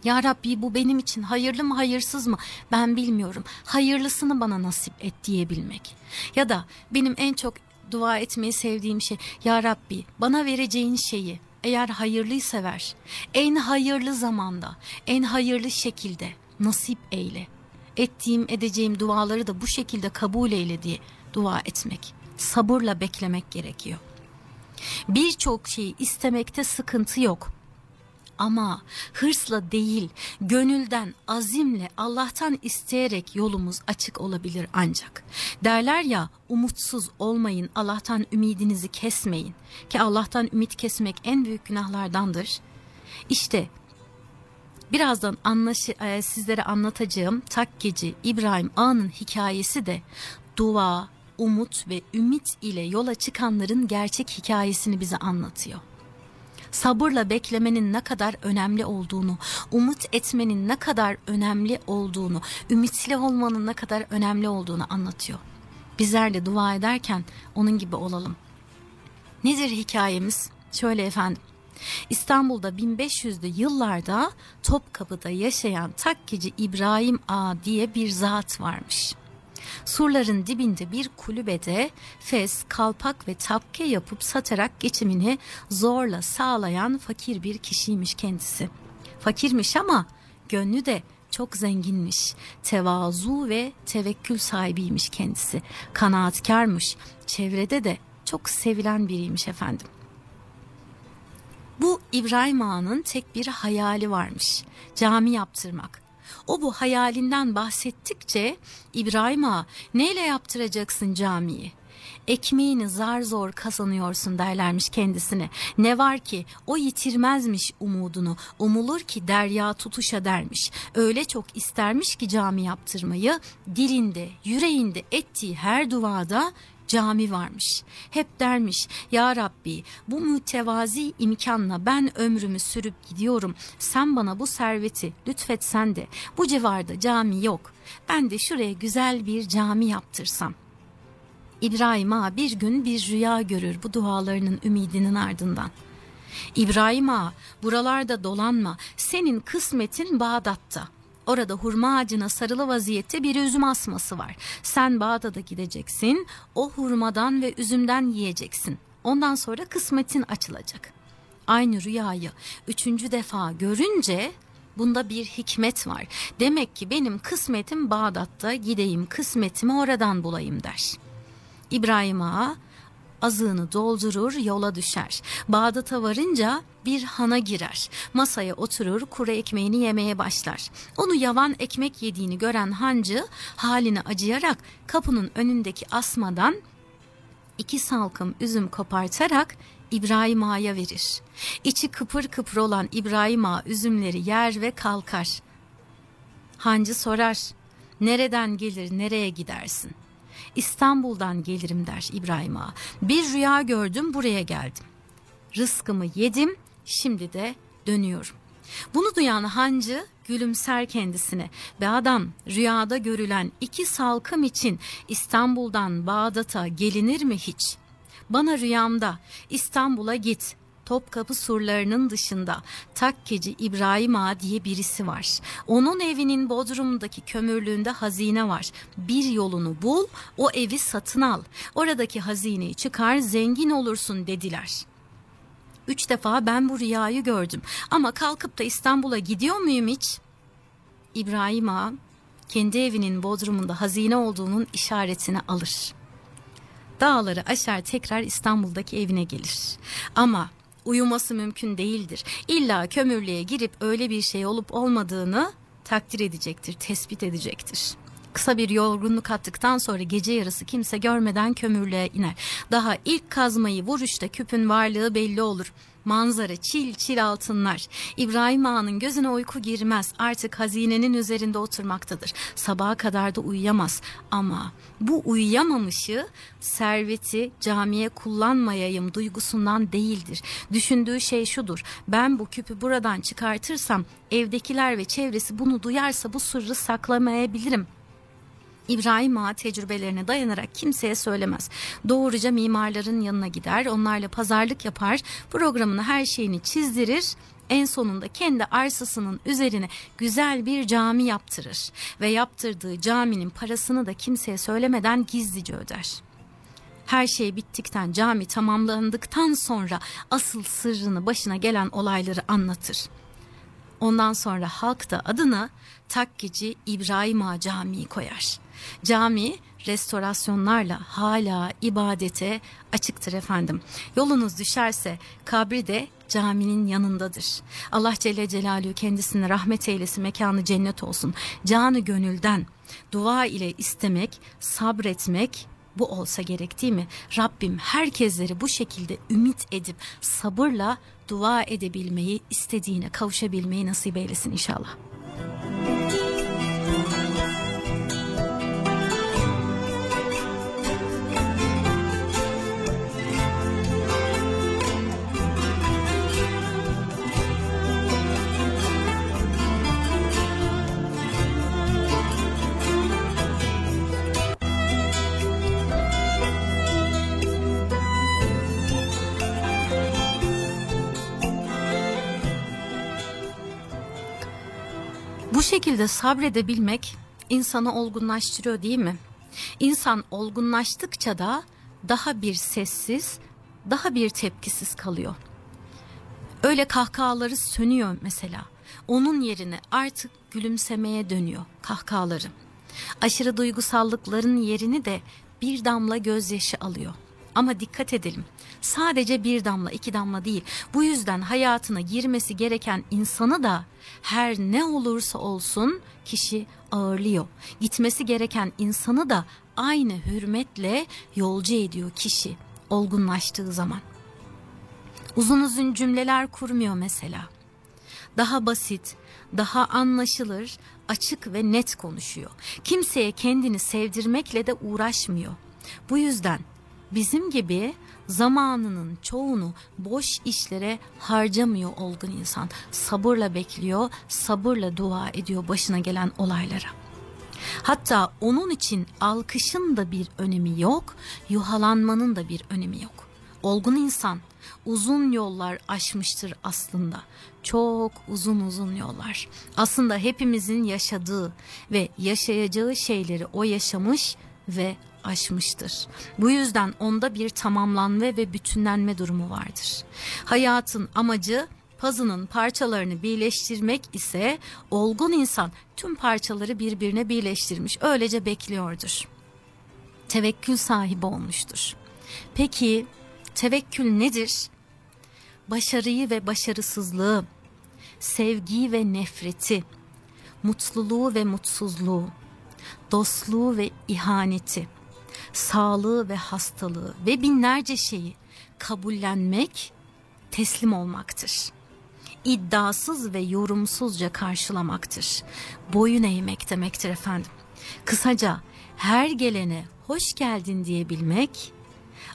Ya Rabbi bu benim için hayırlı mı hayırsız mı ben bilmiyorum. Hayırlısını bana nasip et diyebilmek. Ya da benim en çok dua etmeyi sevdiğim şey Ya Rabbi bana vereceğin şeyi eğer hayırlıysa ver. En hayırlı zamanda, en hayırlı şekilde nasip eyle. Ettiğim edeceğim duaları da bu şekilde kabul eyle diye dua etmek. Sabırla beklemek gerekiyor. Birçok şeyi istemekte sıkıntı yok ama hırsla değil gönülden azimle Allah'tan isteyerek yolumuz açık olabilir ancak. Derler ya umutsuz olmayın Allah'tan ümidinizi kesmeyin ki Allah'tan ümit kesmek en büyük günahlardandır. İşte birazdan anlaşı, e, sizlere anlatacağım takkeci İbrahim Ağa'nın hikayesi de dua, umut ve ümit ile yola çıkanların gerçek hikayesini bize anlatıyor sabırla beklemenin ne kadar önemli olduğunu, umut etmenin ne kadar önemli olduğunu, ümitli olmanın ne kadar önemli olduğunu anlatıyor. Bizler de dua ederken onun gibi olalım. Nedir hikayemiz? Şöyle efendim. İstanbul'da 1500'lü yıllarda Topkapı'da yaşayan takkeci İbrahim A diye bir zat varmış. Surların dibinde bir kulübede fes, kalpak ve tapke yapıp satarak geçimini zorla sağlayan fakir bir kişiymiş kendisi. Fakirmiş ama gönlü de çok zenginmiş. Tevazu ve tevekkül sahibiymiş kendisi. Kanaatkarmış. Çevrede de çok sevilen biriymiş efendim. Bu İbrahim Ağa'nın tek bir hayali varmış. Cami yaptırmak. O bu hayalinden bahsettikçe İbrahim Ağa neyle yaptıracaksın camiyi? ekmeğini zar zor kazanıyorsun derlermiş kendisine. Ne var ki o yitirmezmiş umudunu, umulur ki derya tutuşa dermiş. Öyle çok istermiş ki cami yaptırmayı, dilinde, yüreğinde ettiği her duada cami varmış. Hep dermiş ya Rabbi bu mütevazi imkanla ben ömrümü sürüp gidiyorum. Sen bana bu serveti lütfetsen de bu civarda cami yok. Ben de şuraya güzel bir cami yaptırsam. İbrahim ağa bir gün bir rüya görür bu dualarının ümidinin ardından. İbrahim ağa buralarda dolanma senin kısmetin Bağdat'ta.'' Orada hurma ağacına sarılı vaziyette bir üzüm asması var. Sen Bağdat'a gideceksin, o hurmadan ve üzümden yiyeceksin. Ondan sonra kısmetin açılacak. Aynı rüyayı üçüncü defa görünce bunda bir hikmet var. Demek ki benim kısmetim Bağdat'ta gideyim kısmetimi oradan bulayım der. İbrahim Ağa azığını doldurur yola düşer. Bağdat'a varınca bir hana girer. Masaya oturur kuru ekmeğini yemeye başlar. Onu yavan ekmek yediğini gören hancı haline acıyarak kapının önündeki asmadan iki salkım üzüm kopartarak İbrahim Ağa'ya verir. İçi kıpır kıpır olan İbrahim Ağa üzümleri yer ve kalkar. Hancı sorar, nereden gelir nereye gidersin? İstanbul'dan gelirim der İbrahim Ağa. Bir rüya gördüm buraya geldim. Rızkımı yedim şimdi de dönüyorum. Bunu duyan hancı gülümser kendisine ve adam rüyada görülen iki salkım için İstanbul'dan Bağdat'a gelinir mi hiç? Bana rüyamda İstanbul'a git Topkapı surlarının dışında takkeci İbrahim Ağa diye birisi var. Onun evinin bodrumundaki kömürlüğünde hazine var. Bir yolunu bul, o evi satın al. Oradaki hazineyi çıkar, zengin olursun dediler. Üç defa ben bu rüyayı gördüm. Ama kalkıp da İstanbul'a gidiyor muyum hiç? İbrahim Ağa kendi evinin bodrumunda hazine olduğunun işaretini alır. Dağları aşar tekrar İstanbul'daki evine gelir. Ama uyuması mümkün değildir. İlla kömürlüğe girip öyle bir şey olup olmadığını takdir edecektir, tespit edecektir. Kısa bir yorgunluk attıktan sonra gece yarısı kimse görmeden kömürlüğe iner. Daha ilk kazmayı vuruşta küpün varlığı belli olur. Manzara çil çil altınlar. İbrahim Ağa'nın gözüne uyku girmez. Artık hazinenin üzerinde oturmaktadır. Sabaha kadar da uyuyamaz. Ama bu uyuyamamışı serveti camiye kullanmayayım duygusundan değildir. Düşündüğü şey şudur. Ben bu küpü buradan çıkartırsam evdekiler ve çevresi bunu duyarsa bu sırrı saklamayabilirim.'' İbrahim Ağa tecrübelerine dayanarak kimseye söylemez. Doğruca mimarların yanına gider, onlarla pazarlık yapar, programını her şeyini çizdirir, en sonunda kendi arsasının üzerine güzel bir cami yaptırır ve yaptırdığı caminin parasını da kimseye söylemeden gizlice öder. Her şey bittikten cami tamamlandıktan sonra asıl sırrını başına gelen olayları anlatır. Ondan sonra halk da adına Takkici İbrahim Ağa Camii koyar. Cami restorasyonlarla hala ibadete açıktır efendim. Yolunuz düşerse kabri de caminin yanındadır. Allah Celle Celaluhu kendisine rahmet eylesin mekanı cennet olsun. Canı gönülden dua ile istemek, sabretmek bu olsa gerek değil mi? Rabbim herkesleri bu şekilde ümit edip sabırla dua edebilmeyi, istediğine kavuşabilmeyi nasip eylesin inşallah. Şekilde sabredebilmek insanı olgunlaştırıyor değil mi? İnsan olgunlaştıkça da daha bir sessiz, daha bir tepkisiz kalıyor. Öyle kahkahaları sönüyor mesela. Onun yerine artık gülümsemeye dönüyor kahkahaları. Aşırı duygusallıkların yerini de bir damla gözyaşı alıyor. Ama dikkat edelim. Sadece bir damla, iki damla değil. Bu yüzden hayatına girmesi gereken insanı da her ne olursa olsun kişi ağırlıyor. Gitmesi gereken insanı da aynı hürmetle yolcu ediyor kişi olgunlaştığı zaman. Uzun uzun cümleler kurmuyor mesela. Daha basit, daha anlaşılır, açık ve net konuşuyor. Kimseye kendini sevdirmekle de uğraşmıyor. Bu yüzden bizim gibi zamanının çoğunu boş işlere harcamıyor olgun insan. Sabırla bekliyor, sabırla dua ediyor başına gelen olaylara. Hatta onun için alkışın da bir önemi yok, yuhalanmanın da bir önemi yok. Olgun insan uzun yollar aşmıştır aslında. Çok uzun uzun yollar. Aslında hepimizin yaşadığı ve yaşayacağı şeyleri o yaşamış ve aşmıştır. Bu yüzden onda bir tamamlanma ve bütünlenme durumu vardır. Hayatın amacı pazının parçalarını birleştirmek ise olgun insan tüm parçaları birbirine birleştirmiş öylece bekliyordur. Tevekkül sahibi olmuştur. Peki tevekkül nedir? Başarıyı ve başarısızlığı, sevgiyi ve nefreti, mutluluğu ve mutsuzluğu, dostluğu ve ihaneti, sağlığı ve hastalığı ve binlerce şeyi kabullenmek teslim olmaktır. İddiasız ve yorumsuzca karşılamaktır. Boyun eğmek demektir efendim. Kısaca her gelene hoş geldin diyebilmek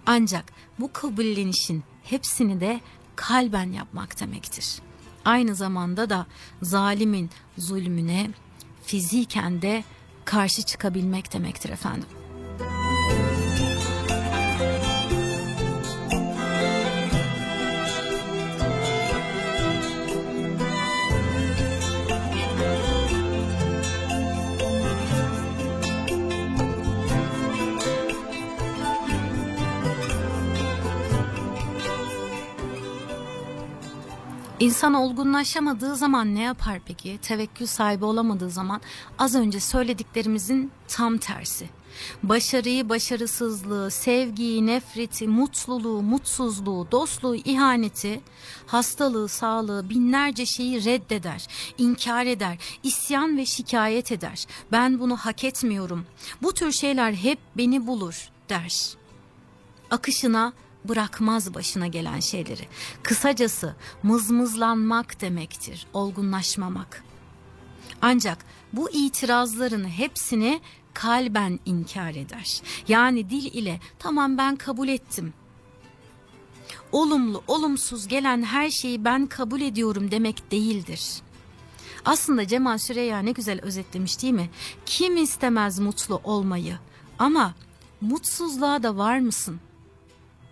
ancak bu kabullenişin hepsini de kalben yapmak demektir. Aynı zamanda da zalimin zulmüne fiziken de karşı çıkabilmek demektir efendim. İnsan olgunlaşamadığı zaman ne yapar peki? Tevekkül sahibi olamadığı zaman az önce söylediklerimizin tam tersi. Başarıyı, başarısızlığı, sevgiyi, nefreti, mutluluğu, mutsuzluğu, dostluğu, ihaneti, hastalığı, sağlığı, binlerce şeyi reddeder, inkar eder, isyan ve şikayet eder. Ben bunu hak etmiyorum. Bu tür şeyler hep beni bulur der. Akışına bırakmaz başına gelen şeyleri. Kısacası mızmızlanmak demektir, olgunlaşmamak. Ancak bu itirazların hepsini kalben inkar eder. Yani dil ile tamam ben kabul ettim. Olumlu, olumsuz gelen her şeyi ben kabul ediyorum demek değildir. Aslında Cemal Süreyya ne güzel özetlemiş değil mi? Kim istemez mutlu olmayı? Ama mutsuzluğa da var mısın?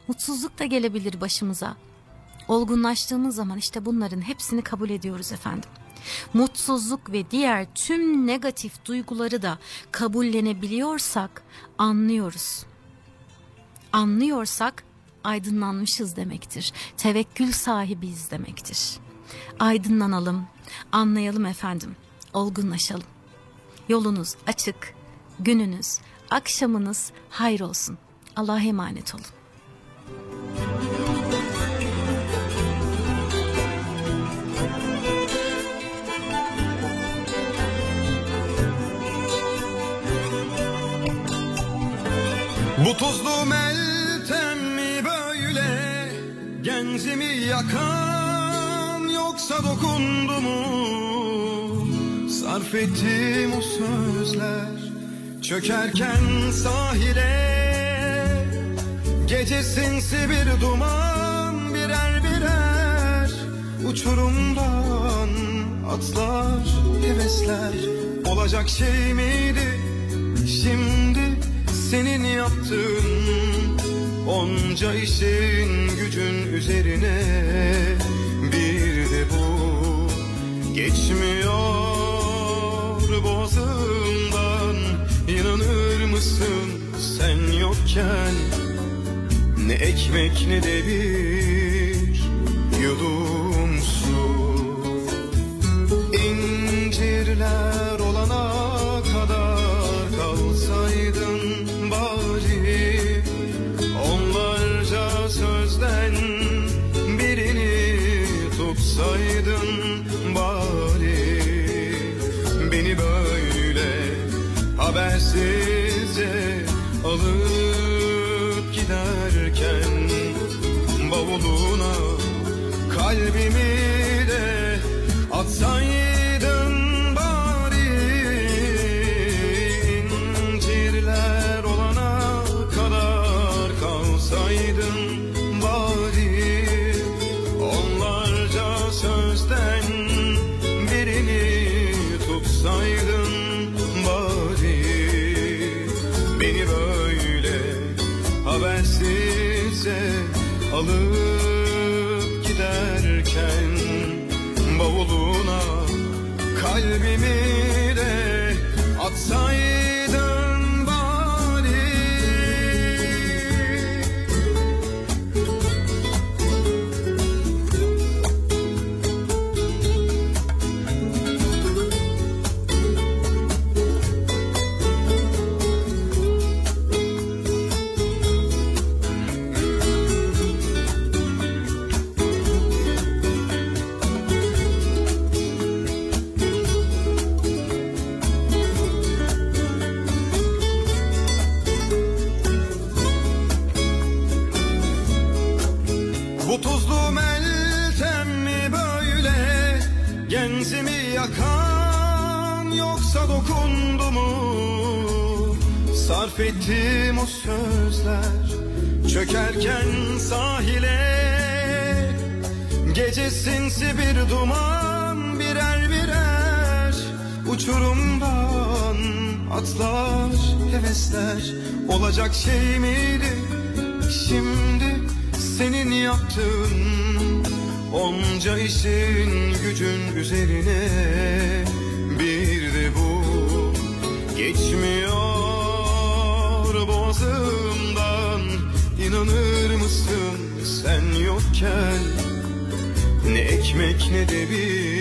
Mutsuzluk da gelebilir başımıza. Olgunlaştığımız zaman işte bunların hepsini kabul ediyoruz efendim. Mutsuzluk ve diğer tüm negatif duyguları da kabullenebiliyorsak anlıyoruz. Anlıyorsak aydınlanmışız demektir. Tevekkül sahibiyiz demektir. Aydınlanalım, anlayalım efendim, olgunlaşalım. Yolunuz açık, gününüz, akşamınız hayır olsun. Allah'a emanet olun. Bu tuzlu meltem mi böyle? Gencimi yakan yoksa dokundu mu? Sarf ettiğim o sözler Çökerken sahile. Gece sinsi bir duman birer birer Uçurumdan atlar hevesler. Olacak şey miydi? Şimdi senin yaptığın Onca işin gücün üzerine. Bir de bu geçmiyor boğazımdan İnanır mısın sen yokken? Ne ekmek ne de bir yudum colors. Çökerken sahile. Gece sinsi bir duman birer birer Uçurumdan atlar hevesler. Olacak şey miydi şimdi senin yaptığın? Onca işin gücün üzerine Bir de bu. Geçmiyor boğazımdan İnanır mısın sen yokken? Ne ekmek ne de bir